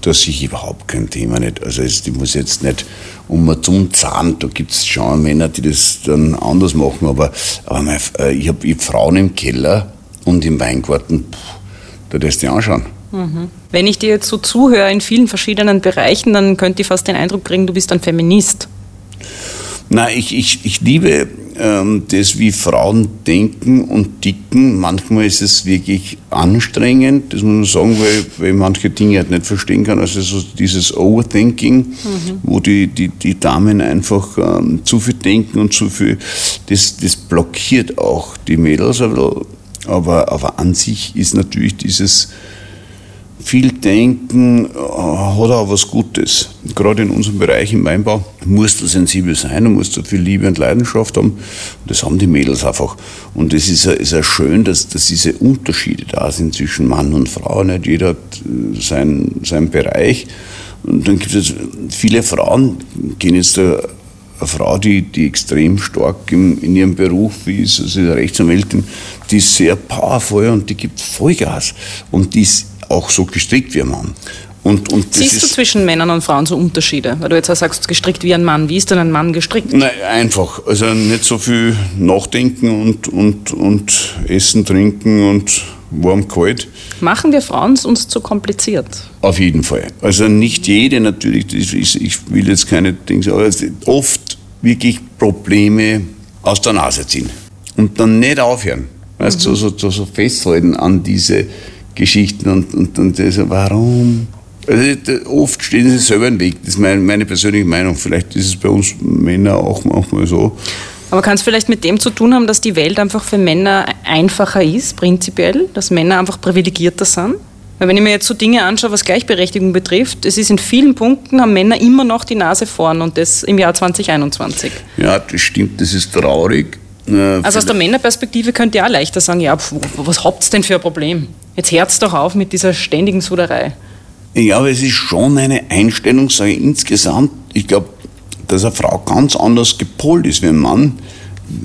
das ich überhaupt kein Thema nicht. Also ich muss jetzt nicht um zum Zahn, da gibt es schon Männer, die das dann anders machen, aber, aber mein, äh, ich habe hab Frauen im Keller und im Weingarten, pff, da lässt dich anschauen. Mhm. Wenn ich dir jetzt so zuhöre in vielen verschiedenen Bereichen, dann könnte ich fast den Eindruck kriegen, du bist ein Feminist. Nein, ich, ich, ich liebe das, wie Frauen denken und ticken. Manchmal ist es wirklich anstrengend, das muss man sagen, weil, weil manche Dinge halt nicht verstehen kann. Also so dieses Overthinking, mhm. wo die, die, die Damen einfach ähm, zu viel denken und zu viel, das, das blockiert auch die Mädels. Aber, aber an sich ist natürlich dieses viel denken hat auch was Gutes. Gerade in unserem Bereich im Weinbau musst du sensibel sein und musst du viel Liebe und Leidenschaft haben. Und das haben die Mädels einfach. Und es ist, ist ja schön, dass, dass diese Unterschiede da sind zwischen Mann und Frau. Nicht jeder hat äh, seinen, seinen Bereich. Und dann gibt es viele Frauen, gehen jetzt da eine Frau, die, die extrem stark im, in ihrem Beruf ist, also Rechtsanwältin, die ist sehr powerful und die gibt Vollgas. Und die ist auch so gestrickt wie ein Mann. Und, und Siehst du zwischen Männern und Frauen so Unterschiede? Weil du jetzt auch sagst, gestrickt wie ein Mann. Wie ist denn ein Mann gestrickt? Nein, einfach. Also nicht so viel nachdenken und, und, und essen, trinken und warm, kalt. Machen wir Frauen uns zu kompliziert? Auf jeden Fall. Also nicht jede natürlich, ich will jetzt keine Dinge, aber oft wirklich Probleme aus der Nase ziehen. und dann nicht aufhören. Weißt du, mhm. so, so, so festhalten an diese Geschichten und, und, und das, warum? Also, oft stehen sie selber im Weg. Das ist meine, meine persönliche Meinung. Vielleicht ist es bei uns Männern auch manchmal so. Aber kann es vielleicht mit dem zu tun haben, dass die Welt einfach für Männer einfacher ist, prinzipiell? Dass Männer einfach privilegierter sind? Weil wenn ich mir jetzt so Dinge anschaue, was Gleichberechtigung betrifft, es ist in vielen Punkten, haben Männer immer noch die Nase vorn und das im Jahr 2021. Ja, das stimmt, das ist traurig. Äh, also aus der Männerperspektive könnt ihr auch leichter sagen, ja, pf, was habt ihr denn für ein Problem? Jetzt hört doch auf mit dieser ständigen Suderei. Ja, aber es ist schon eine Einstellungssache insgesamt. Ich glaube, dass eine Frau ganz anders gepolt ist wie ein Mann.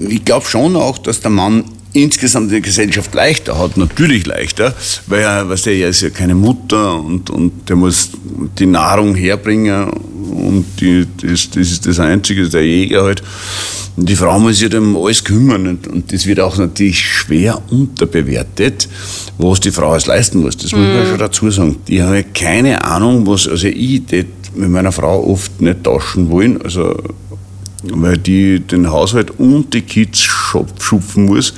Ich glaube schon auch, dass der Mann insgesamt in der Gesellschaft leichter hat, natürlich leichter, weil er, was der, er ist ja keine Mutter und, und der muss die Nahrung herbringen und die, das, das ist das Einzige, der Jäger halt. Und die Frau muss sich um alles kümmern und, und das wird auch natürlich schwer unterbewertet, was die Frau alles leisten muss. Das muss man mhm. schon dazu sagen. Die haben ja keine Ahnung, was, also ich tät mit meiner Frau oft nicht tauschen wollen, also weil die den Haushalt und die Kids schupfen muss.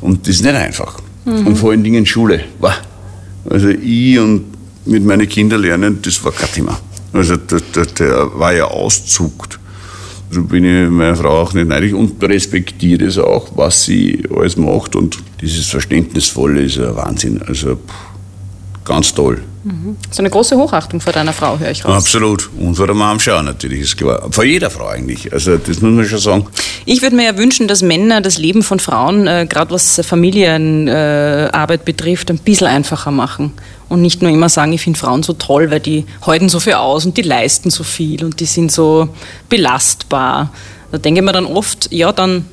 Und das ist nicht einfach. Mhm. Und vor allen Dingen Schule. Also ich und mit meinen Kindern lernen, das war kein Thema. Also der, der, der war ja auszuckt. Also bin ich meiner Frau auch nicht neidig und respektiere es auch, was sie alles macht. Und dieses Verständnisvolle ist ein Wahnsinn. Also pff, ganz toll. Mhm. So eine große Hochachtung vor deiner Frau, höre ich raus. Absolut. Und vor der Mom schon natürlich, ist klar. Vor jeder Frau eigentlich. Also das muss man schon sagen. Ich würde mir ja wünschen, dass Männer das Leben von Frauen, äh, gerade was Familienarbeit äh, betrifft, ein bisschen einfacher machen. Und nicht nur immer sagen, ich finde Frauen so toll, weil die halten so viel aus und die leisten so viel und die sind so belastbar. Da denke ich mir dann oft, ja, dann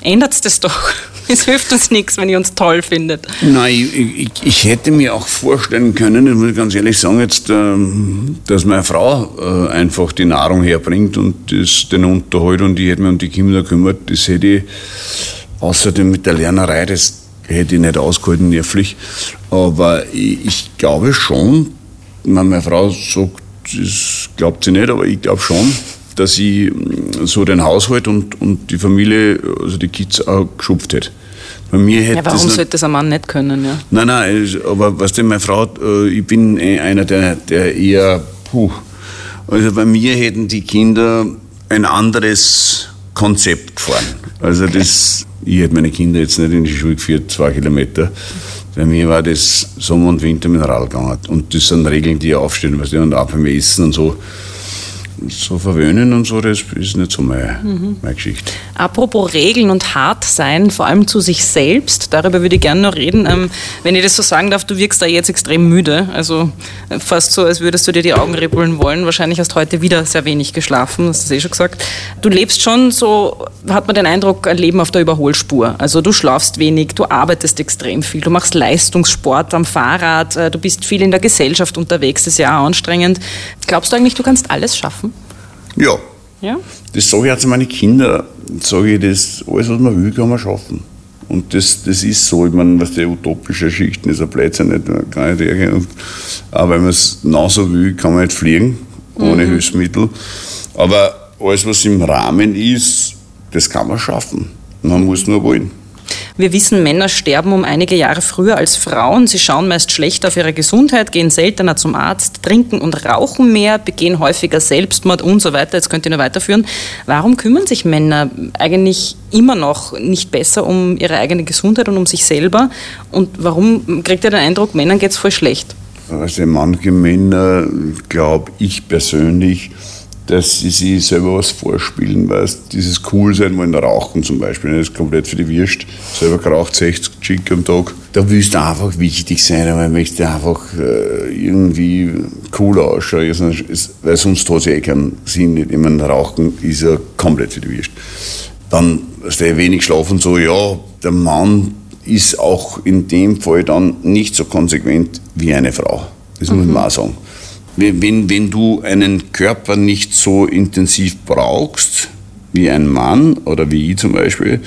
ändert es das doch. Es hilft uns nichts, wenn ihr uns toll findet. Nein, ich, ich, ich, hätte mir auch vorstellen können, das muss ich ganz ehrlich sagen, jetzt, ähm, dass meine Frau äh, einfach die Nahrung herbringt und das, den Unterhalt und ich hätte mich um die Kinder kümmert. Das hätte ich außerdem mit der Lernerei, das hätte ich nicht ausgehalten, nervlich. Aber ich, ich glaube schon, meine Frau sagt, das glaubt sie nicht, aber ich glaube schon, dass ich mm, so den Haushalt und, und die Familie, also die Kids auch geschupft hätte. Bei mir hätte ja, warum das sollte das ein Mann nicht können? Ja? Nein, nein, aber was denn meine Frau, äh, ich bin eh einer, der, der eher, puh, also bei mir hätten die Kinder ein anderes Konzept gefahren. Also das, ich hätte meine Kinder jetzt nicht in die Schule geführt, zwei Kilometer. Bei mir war das Sommer und Winter mit dem Rad gegangen. Und das sind Regeln, die ich aufstellen, was und auch beim Essen und so so verwöhnen und so, das ist nicht so meine, mhm. meine Geschichte. Apropos Regeln und hart sein, vor allem zu sich selbst, darüber würde ich gerne noch reden. Ähm, wenn ich das so sagen darf, du wirkst da jetzt extrem müde, also äh, fast so, als würdest du dir die Augen ribbeln wollen. Wahrscheinlich hast du heute wieder sehr wenig geschlafen, hast du eh schon gesagt. Du lebst schon so, hat man den Eindruck, ein Leben auf der Überholspur. Also du schlafst wenig, du arbeitest extrem viel, du machst Leistungssport am Fahrrad, äh, du bist viel in der Gesellschaft unterwegs, das ist ja auch anstrengend. Glaubst du eigentlich, du kannst alles schaffen? Ja. ja? Das sage ich auch zu meinen Kindern. Sage ich, das, alles, was man will, kann man schaffen. Und das, das ist so. Ich meine, was die utopische Schichten ist ein Blödsinn, nicht, kann nicht ärgern. Aber wenn man es genauso will, kann man nicht fliegen, ohne mhm. Hilfsmittel. Aber alles, was im Rahmen ist, das kann man schaffen. Man muss nur wollen. Wir wissen, Männer sterben um einige Jahre früher als Frauen. Sie schauen meist schlechter auf ihre Gesundheit, gehen seltener zum Arzt, trinken und rauchen mehr, begehen häufiger Selbstmord und so weiter. Jetzt könnt ihr nur weiterführen. Warum kümmern sich Männer eigentlich immer noch nicht besser um ihre eigene Gesundheit und um sich selber? Und warum kriegt ihr den Eindruck, Männern geht es voll schlecht? Also manche Männer, glaube ich persönlich, dass sie sich selber was vorspielen, weißt dieses cool sein wollen, rauchen zum Beispiel, das ist komplett für die Wirst, selber geraucht 60 Chick am Tag. Da willst du einfach wichtig sein, aber möchtest du einfach äh, irgendwie cool ausschauen, weil sonst hat es eh keinen Sinn. Ich meine, Rauchen ist ja komplett für die Wirst. Dann, der wenig schlafen, so, ja, der Mann ist auch in dem Fall dann nicht so konsequent wie eine Frau. Das mhm. muss man mhm. auch sagen wenn, wenn du einen Körper nicht so intensiv brauchst wie ein Mann oder wie ich zum Beispiel,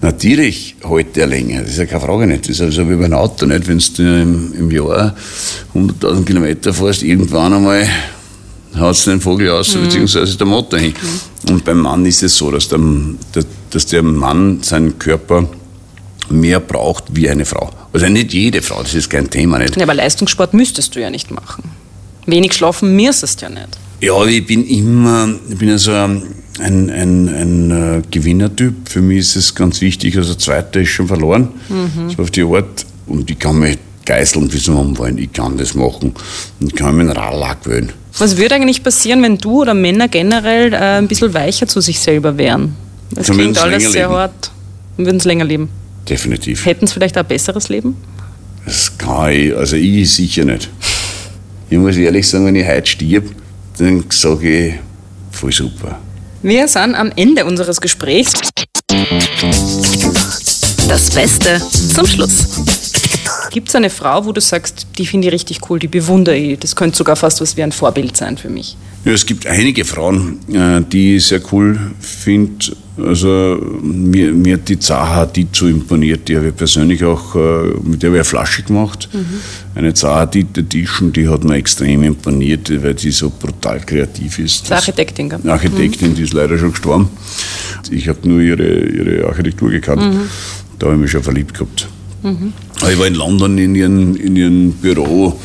natürlich hält der länger. Das ist ja keine Frage nicht. Das ist also wie beim Auto nicht. Wenn du im, im Jahr 100.000 Kilometer fährst, irgendwann einmal haut den Vogel aus, Mhm. beziehungsweise der Motor hin. Und beim Mann ist es so, dass der, der- dass der Mann seinen Körper mehr braucht wie eine Frau. Also nicht jede Frau, das ist kein Thema nicht. Ja, aber Leistungssport müsstest du ja nicht machen. Wenig schlafen müsstest ja nicht. Ja, ich bin immer, ich bin also ein, ein, ein, äh, Gewinnertyp. Für mich ist es ganz wichtig, also Zweiter ist schon verloren, so auf die Art. Und ich kann mich geißeln, wie sie haben wollen. Ich kann das machen und kann mir einen Radlack wählen. Was würde eigentlich passieren, wenn du oder Männer generell äh, ein bisschen weicher zu sich selber wären? Das Dann klingt alles sehr leben. hart. Dann würden sie länger leben. Definitiv. Hätten sie vielleicht auch ein besseres Leben? Das kann ich, also ich sicher nicht. Ich muss ehrlich sagen, wenn ich heute stirb, dann sage ich, voll super. Wir sind am Ende unseres Gesprächs. Das Beste zum Schluss. Gibt es eine Frau, wo du sagst, die finde ich richtig cool, die bewundere ich, das könnte sogar fast was wie ein Vorbild sein für mich? Ja, es gibt einige Frauen, äh, die ich sehr cool finde. Also mir, mir hat die Zaha Hadid so imponiert. Die habe ich persönlich auch, äh, mit der habe ich eine Flasche gemacht. Eine Zaha Hadid Edition, die hat mir extrem imponiert, weil die so brutal kreativ ist. Das Architektin, gell? Architektin, die ist leider schon gestorben. Ich habe nur ihre, ihre Architektur gekannt. Da habe ich mich schon verliebt gehabt. Aber Ich war in London in ihrem in ihren Büro,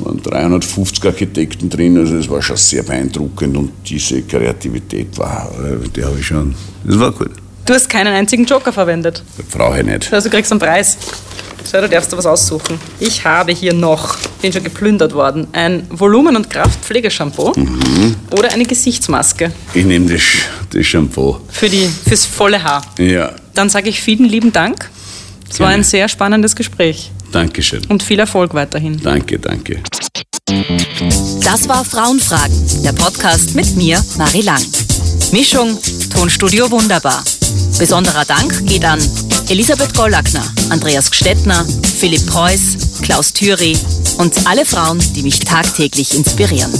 waren 350 Architekten drin, also es war schon sehr beeindruckend und diese Kreativität war, äh, die habe ich schon, das war gut. Du hast keinen einzigen Joker verwendet. Brauche ich nicht. Also du kriegst einen Preis. So, du darfst dir was aussuchen. Ich habe hier noch, bin schon geplündert worden, ein Volumen- und Kraftpflegeshampoo oder eine Gesichtsmaske Ich nehme das, das Shampoo. für die, fürs volle Haar. Ja, Dann sage ich vielen lieben Dank. Es war ein sehr spannendes Gespräch danke schön. und viel Erfolg weiterhin. Danke, danke. Das war Frauenfragen, der Podcast mit mir, Marie Lang. Mischung, Tonstudio Wunderbar. Besonderer Dank geht an Elisabeth Gollackner, Andreas Gstettner, Philipp Preuß, Klaus Thüry und alle Frauen, die mich tagtäglich inspirieren.